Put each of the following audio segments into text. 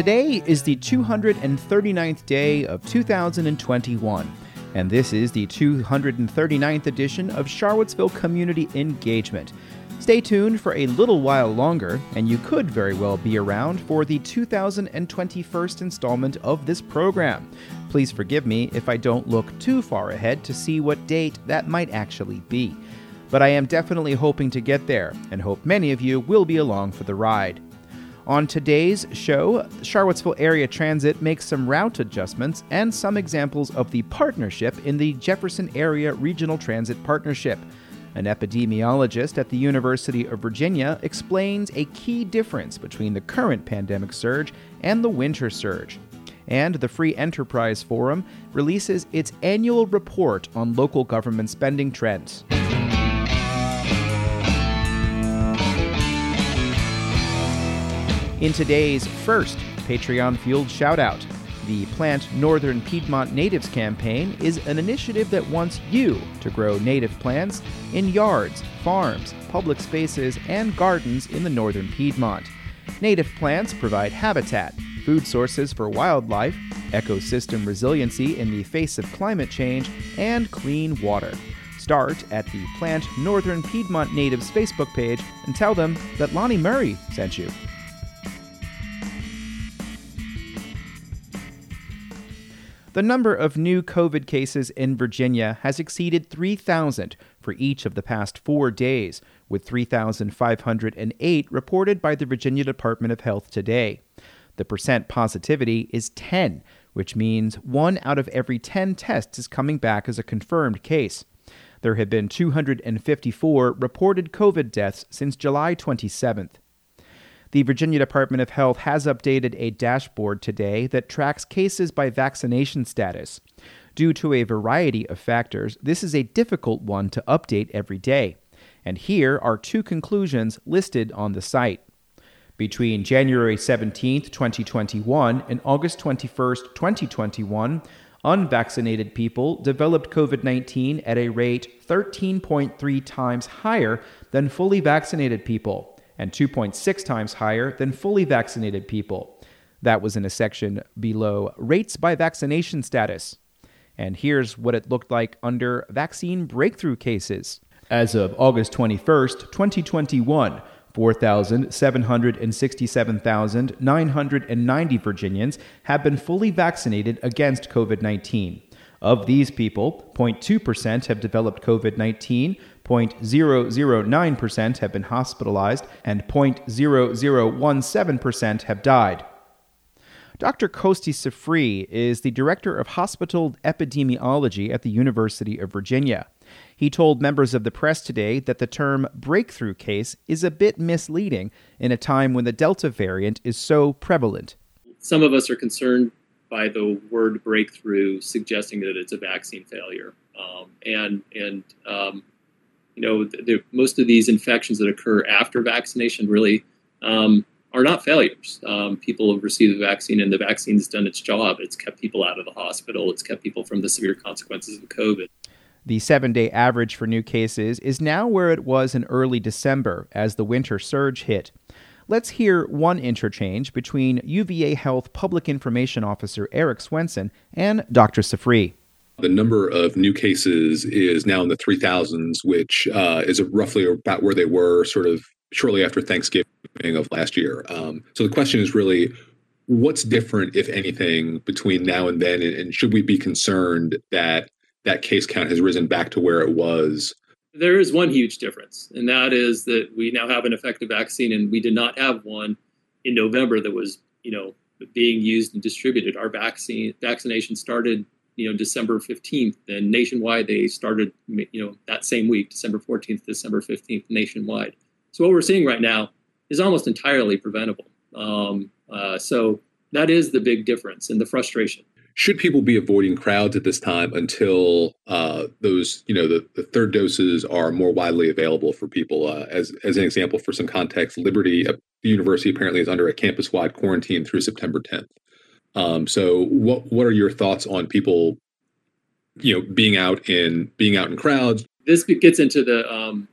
Today is the 239th day of 2021, and this is the 239th edition of Charlottesville Community Engagement. Stay tuned for a little while longer, and you could very well be around for the 2021st installment of this program. Please forgive me if I don't look too far ahead to see what date that might actually be. But I am definitely hoping to get there, and hope many of you will be along for the ride. On today's show, Charlottesville Area Transit makes some route adjustments and some examples of the partnership in the Jefferson Area Regional Transit Partnership. An epidemiologist at the University of Virginia explains a key difference between the current pandemic surge and the winter surge. And the Free Enterprise Forum releases its annual report on local government spending trends. In today's first Patreon fueled shoutout, the Plant Northern Piedmont Natives campaign is an initiative that wants you to grow native plants in yards, farms, public spaces, and gardens in the northern Piedmont. Native plants provide habitat, food sources for wildlife, ecosystem resiliency in the face of climate change, and clean water. Start at the Plant Northern Piedmont Natives Facebook page and tell them that Lonnie Murray sent you. The number of new COVID cases in Virginia has exceeded 3,000 for each of the past four days, with 3,508 reported by the Virginia Department of Health today. The percent positivity is 10, which means one out of every 10 tests is coming back as a confirmed case. There have been 254 reported COVID deaths since July 27th. The Virginia Department of Health has updated a dashboard today that tracks cases by vaccination status. Due to a variety of factors, this is a difficult one to update every day. And here are two conclusions listed on the site. Between January 17, 2021 and August 21, 2021, unvaccinated people developed COVID 19 at a rate 13.3 times higher than fully vaccinated people and 2.6 times higher than fully vaccinated people. That was in a section below rates by vaccination status. And here's what it looked like under vaccine breakthrough cases. As of August 21st, 2021, 4,767,990 Virginians have been fully vaccinated against COVID 19. Of these people, 0.2% have developed COVID 19, 0.009% have been hospitalized, and 0.0017% have died. Dr. Costi Sifri is the director of hospital epidemiology at the University of Virginia. He told members of the press today that the term breakthrough case is a bit misleading in a time when the Delta variant is so prevalent. Some of us are concerned by the word breakthrough, suggesting that it's a vaccine failure. Um, and and um, you know, the, most of these infections that occur after vaccination really um, are not failures. Um, people have received the vaccine, and the vaccine has done its job. It's kept people out of the hospital. It's kept people from the severe consequences of COVID. The seven day average for new cases is now where it was in early December as the winter surge hit. Let's hear one interchange between UVA Health Public Information Officer Eric Swensen and Dr. Sifri. The number of new cases is now in the 3,000s, which uh, is roughly about where they were sort of shortly after Thanksgiving of last year. Um, so the question is really what's different, if anything, between now and then? And, should we be concerned that that case count has risen back to where it was? There is one huge difference, and that is that we now have an effective vaccine, and we did not have one in November that was, you know, being used and distributed. Our vaccine vaccination started you know December 15th and nationwide they started you know that same week December 14th December 15th nationwide. So what we're seeing right now is almost entirely preventable. Um, uh, so that is the big difference and the frustration. Should people be avoiding crowds at this time until uh, those you know the, the third doses are more widely available for people? Uh, as as an example for some context liberty uh, the university apparently is under a campus-wide quarantine through september 10th um, so what what are your thoughts on people, you know, being out in being out in crowds? This gets into the um,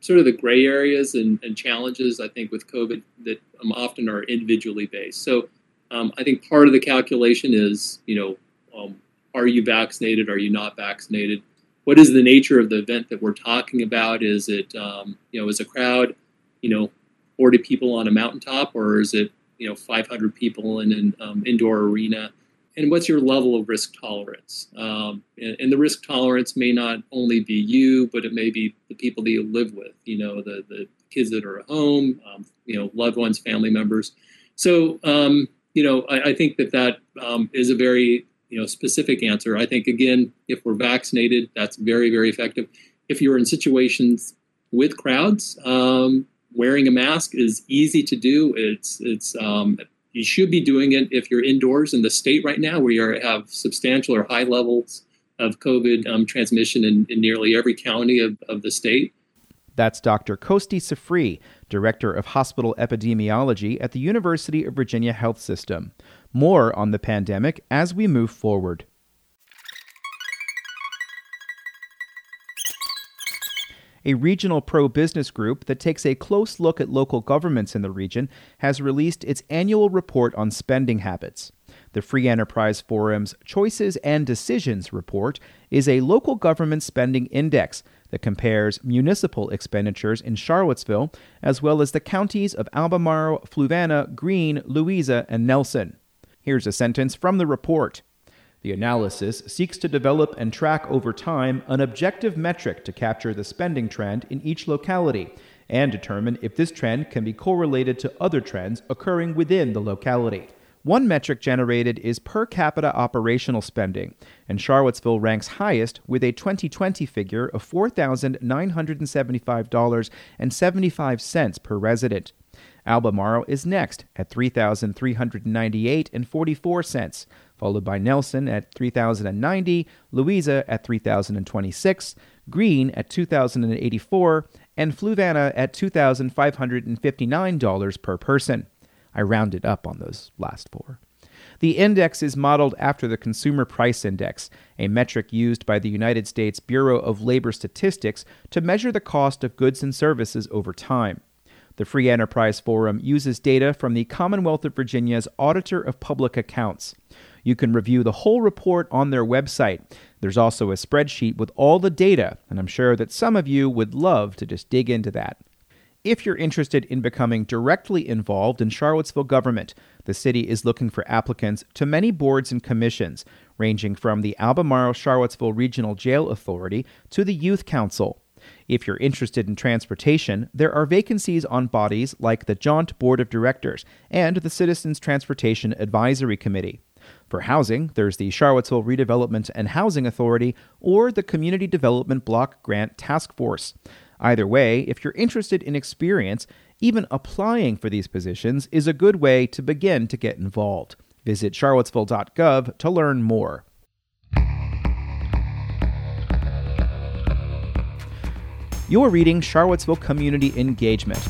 sort of the gray areas and, and, challenges I think with COVID that um, often are individually based. So Um, I think part of the calculation is, you know, um, are you vaccinated? Are you not vaccinated? What is the nature of the event that we're talking about? Is it, um, you know, is a crowd, you know, 40 people on a mountaintop, or is it, you know, 500 people in an um, indoor arena? And what's your level of risk tolerance? Um, and, and, the risk tolerance may not only be you, but it may be the people that you live with. You know, the the kids that are at home, um, you know, loved ones, family members. So, um, you know, I, I, think that that um, is a very you know specific answer. I think again, if we're vaccinated, that's very very effective. If you're in situations with crowds, um, wearing a mask is easy to do. It's it's um, you should be doing it if you're indoors in the state right now, where you have substantial or high levels of COVID um, transmission in, in, nearly every county of, of the state. That's Dr. Costi Sifri, Director of Hospital Epidemiology at the University of Virginia Health System. More on the pandemic as we move forward. A regional pro business group that takes a close look at local governments in the region has released its annual report on spending habits. The Free Enterprise Forum's Choices and Decisions report is a local government spending index that compares municipal expenditures in Charlottesville as well as the counties of Albemarle, Fluvanna, Greene, Louisa, and Nelson. Here's a sentence from the report. The analysis seeks to develop and track over time an objective metric to capture the spending trend in each locality and determine if this trend can be correlated to other trends occurring within the locality. One metric generated is per capita operational spending, and Charlottesville ranks highest with a 2020 figure of $4,975.75 per resident. Albemarle is next at $3,398.44, followed by Nelson at 3090, Louisa at 3,026, Greene at 2084, and Fluvanna at $2,559 per person. I rounded up on those last four. The index is modeled after the Consumer Price Index, a metric used by the United States Bureau of Labor Statistics to measure the cost of goods and services over time. The Free Enterprise Forum uses data from the Commonwealth of Virginia's Auditor of Public Accounts. You can review the whole report on their website. There's also a spreadsheet with all the data, and I'm sure that some of you would love to just dig into that. If you're interested in becoming directly involved in Charlottesville government, the city is looking for applicants to many boards and commissions, ranging from the Albemarle Charlottesville Regional Jail Authority to the Youth Council. If you're interested in transportation, there are vacancies on bodies like the Jaunt Board of Directors and the Citizens Transportation Advisory Committee. For housing, there's the Charlottesville Redevelopment and Housing Authority or the Community Development Block Grant Task Force. Either way, if you're interested in experience, even applying for these positions is a good way to begin to get involved. Visit charlottesville.gov to learn more. You're reading Charlottesville Community Engagement.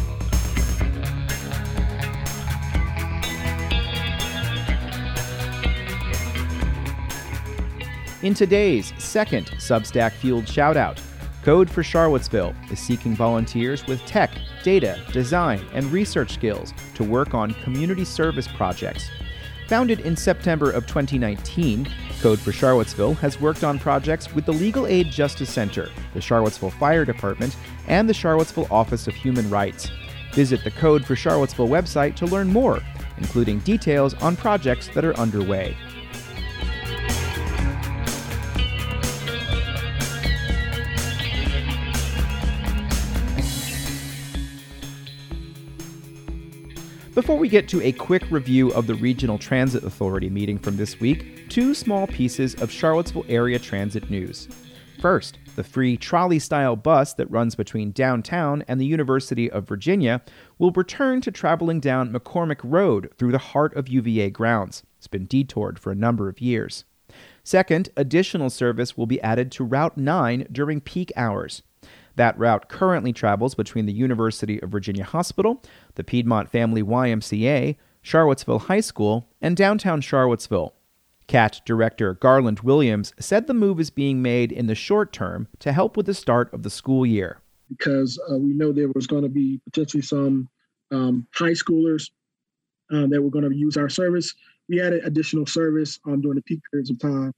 In today's second Substack fueled shoutout, Code for Charlottesville is seeking volunteers with tech, data, design, and research skills to work on community service projects. Founded in September of 2019, Code for Charlottesville has worked on projects with the Legal Aid Justice Center, the Charlottesville Fire Department, and the Charlottesville Office of Human Rights. Visit the Code for Charlottesville website to learn more, including details on projects that are underway. Before we get to a quick review of the Regional Transit Authority meeting from this week, two small pieces of Charlottesville area transit news. First, the free trolley style bus that runs between downtown and the University of Virginia will return to traveling down McCormick Road through the heart of UVA grounds. It's been detoured for a number of years. Second, additional service will be added to Route 9 during peak hours. That route currently travels between the University of Virginia Hospital, the Piedmont Family YMCA, Charlottesville High School, and downtown Charlottesville. CAT Director Garland Williams said the move is being made in the short term to help with the start of the school year. Because uh, we know there was going to be potentially some um, high schoolers um, that were going to use our service. we added additional service um, during the peak periods of time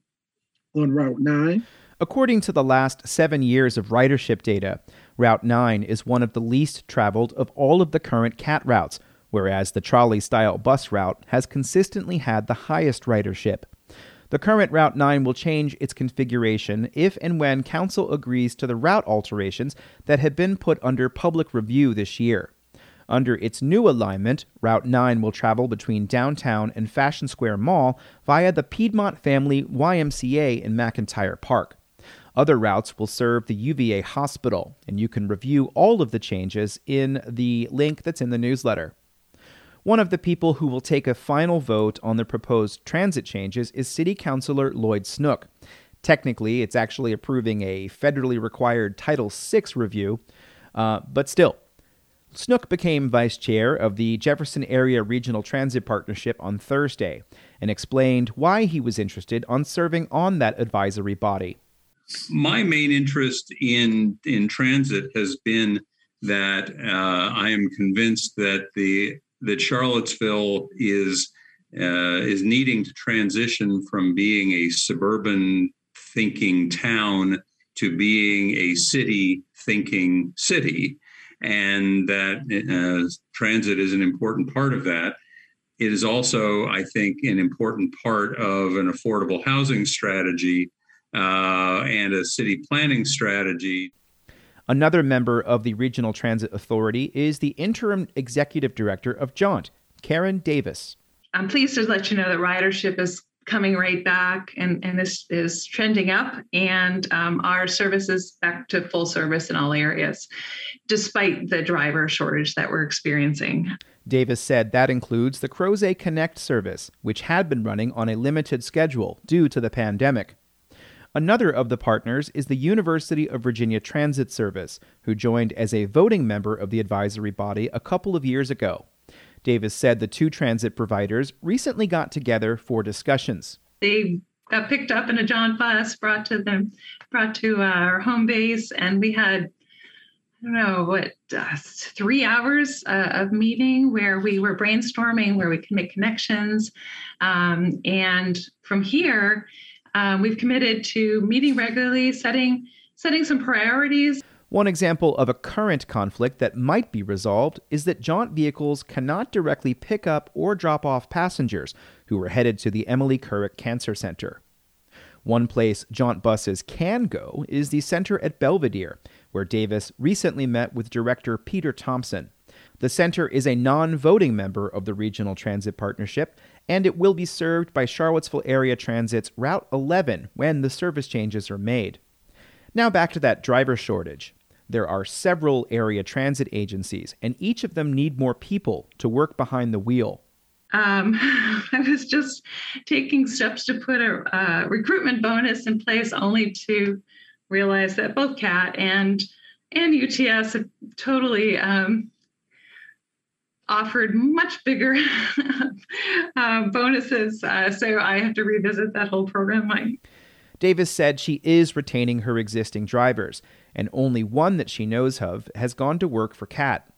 on Route 9. According to the last seven years of ridership data, Route 9 is one of the least traveled of all of the current CAT routes, whereas the trolley style bus route has consistently had the highest ridership. The current Route 9 will change its configuration if and when Council agrees to the route alterations that have been put under public review this year. Under its new alignment, Route 9 will travel between downtown and Fashion Square Mall via the Piedmont Family YMCA in McIntyre Park. Other routes will serve the UVA hospital, and you can review all of the changes in the link that's in the newsletter. One of the people who will take a final vote on the proposed transit changes is City Councilor Lloyd Snook. Technically, it's actually approving a federally required Title VI review, uh, but still, Snook became vice chair of the Jefferson Area Regional Transit Partnership on Thursday and explained why he was interested on serving on that advisory body. My main interest in in transit has been that uh, I am convinced that the that Charlottesville is uh, is needing to transition from being a suburban thinking town to being a city thinking city and that uh, transit is an important part of that. It is also, I think, an important part of an affordable housing strategy uh, and a city planning strategy. Another member of the Regional Transit Authority is the interim executive director of Jaunt, Karen Davis. I'm pleased to let you know that ridership is coming right back and, and this is trending up and um, our service is back to full service in all areas despite the driver shortage that we're experiencing davis said that includes the crozet connect service which had been running on a limited schedule due to the pandemic Another of the partners is the University of Virginia Transit Service, who joined as a voting member of the advisory body a couple of years ago. Davis said the two transit providers recently got together for discussions. They got picked up in a Jaunt bus, brought to them, brought to our home base, and we had I don't know what uh, three hours uh, of meeting where we were brainstorming where we can make connections, um, and from here um, we've committed to meeting regularly, setting setting some priorities. One example of a current conflict that might be resolved is that jaunt vehicles cannot directly pick up or drop off passengers who are headed to the Emily Couric Cancer Center. One place jaunt buses can go is the center at Belvedere, where Davis recently met with director Peter Thompson. The center is a non voting member of the Regional Transit Partnership, and it will be served by Charlottesville Area Transit's Route 11 when the service changes are made. Now back to that driver shortage. There are several area transit agencies, and each of them need more people to work behind the wheel. Um, I was just taking steps to put a recruitment bonus in place, only to realize that both CAT and and UTS have totally um, offered much bigger uh, bonuses. Uh, so I have to revisit that whole program. Davis said she is retaining her existing drivers, and only one that she knows of has gone to work for CAT.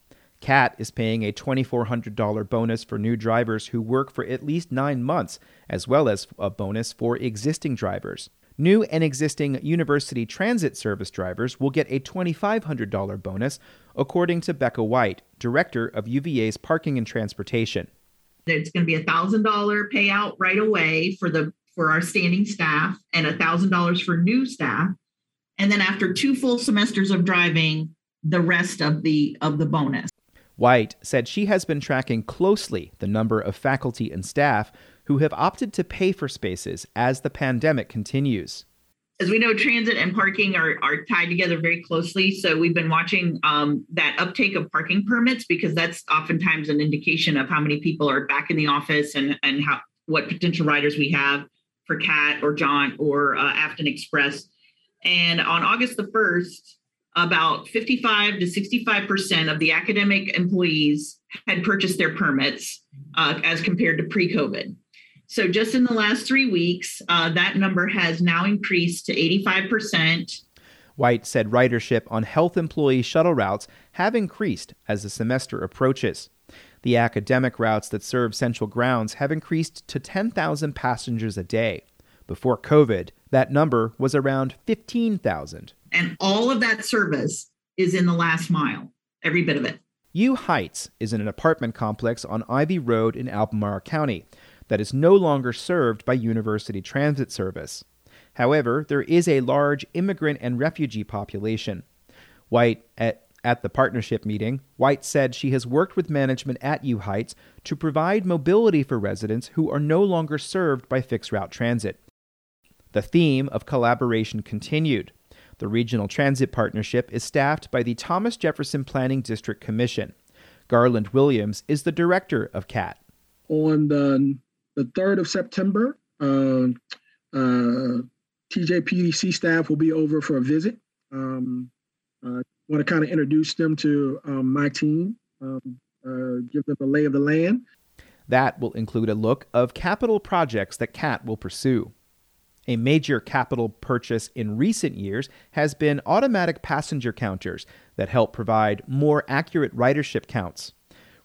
CAT is paying a $2,400 bonus for new drivers who work for at least nine months, as well as a bonus for existing drivers. New and existing University Transit Service drivers will get a $2,500 bonus, according to Becca White, director of UVA's Parking and Transportation. It's going to be a $1,000 payout right away for the for our standing staff and $1,000 for new staff. And then after two full semesters of driving, the rest of the of the bonus. White said she has been tracking closely the number of faculty and staff who have opted to pay for spaces as the pandemic continues. As we know, transit and parking are, are tied together very closely. So we've been watching um, that uptake of parking permits because that's oftentimes an indication of how many people are back in the office and, and how what potential riders we have for CAT or Jaunt or uh, Afton Express. And on August the 1st, about 55 to 65% of the academic employees had purchased their permits uh, as compared to pre COVID. So, just in the last three weeks, uh, that number has now increased to 85%. White said ridership on health employee shuttle routes have increased as the semester approaches. The academic routes that serve central grounds have increased to 10,000 passengers a day. Before COVID, that number was around 15,000. And all of that service is in the last mile, every bit of it. U Heights is in an apartment complex on Ivy Road in Albemarle County that is no longer served by University Transit Service. However, there is a large immigrant and refugee population. White, at, at the partnership meeting, White said she has worked with management at U Heights to provide mobility for residents who are no longer served by fixed route transit. The theme of collaboration continued. The Regional Transit Partnership is staffed by the Thomas Jefferson Planning District Commission. Garland Williams is the director of CAT. On the, the 3rd of September, uh, uh, TJPDC staff will be over for a visit. Um, uh, want to kind of introduce them to um, my team, um, uh, give them a lay of the land. That will include a look of capital projects that CAT will pursue. A major capital purchase in recent years has been automatic passenger counters that help provide more accurate ridership counts.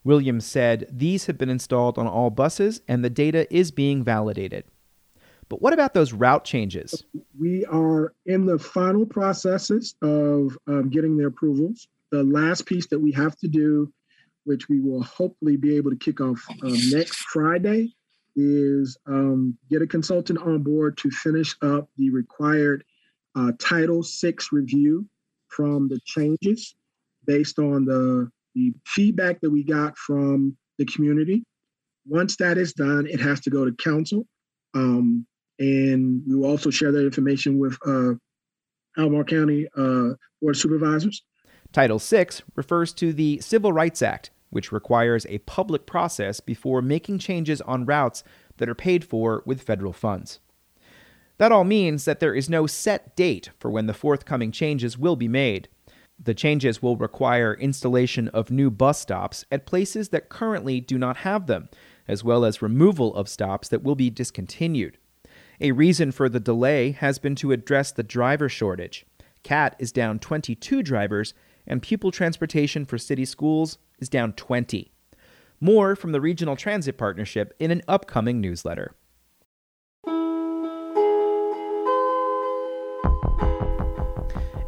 Williams said these have been installed on all buses and the data is being validated. But what about those route changes? We are in the final processes of um, getting the approvals. The last piece that we have to do, which we will hopefully be able to kick off um, next Friday, is um, get a consultant on board to finish up the required uh, Title VI review from the changes based on the, the feedback that we got from the community. Once that is done, it has to go to council. Um, and we will also share that information with uh, Albemarle County uh, Board of Supervisors. Title VI refers to the Civil Rights Act, which requires a public process before making changes on routes that are paid for with federal funds. That all means that there is no set date for when the forthcoming changes will be made. The changes will require installation of new bus stops at places that currently do not have them, as well as removal of stops that will be discontinued. A reason for the delay has been to address the driver shortage. CAT is down 22 drivers, and pupil transportation for city schools is down 20. More from the Regional Transit Partnership in an upcoming newsletter.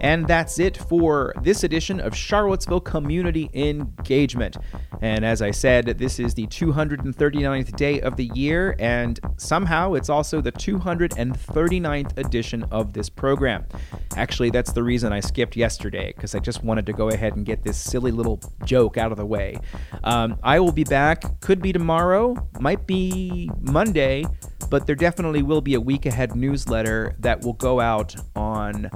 And that's it for this edition of Charlottesville Community Engagement. And as I said, this is the 239th day of the year, and somehow it's also the 239th edition of this program. Actually, that's the reason I skipped yesterday, because I just wanted to go ahead and get this silly little joke out of the way. Um, I will be back, could be tomorrow, might be Monday, but there definitely will be a week ahead newsletter that will go out on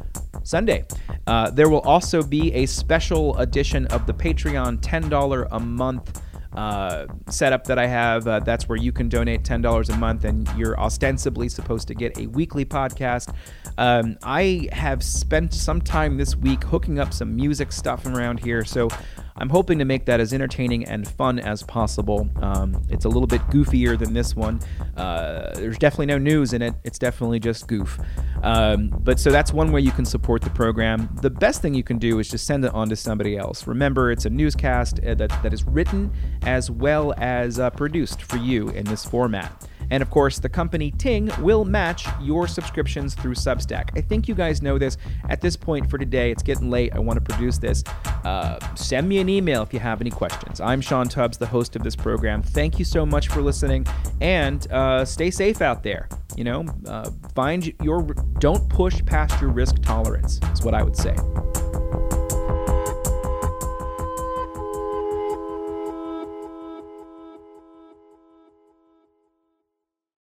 Sunday. Uh, there will also be a special edition of the Patreon $10 a month uh, setup that I have. Uh, that's where you can donate $10 a month and you're ostensibly supposed to get a weekly podcast. Um, I have spent some time this week hooking up some music stuff around here, so I'm hoping to make that as entertaining and fun as possible. Um, it's a little bit goofier than this one. Uh, there's definitely no news in it, it's definitely just goof. Um, but so that's one way you can support the program. The best thing you can do is just send it on to somebody else. Remember, it's a newscast uh, that, that is written as well as uh, produced for you in this format. And of course, the company Ting will match your subscriptions through Substack. I think you guys know this. At this point for today, it's getting late. I want to produce this. Uh, send me an email if you have any questions. I'm Sean Tubbs, the host of this program. Thank you so much for listening, and uh, stay safe out there. You know, uh, find your don't push past your risk tolerance. Is what I would say.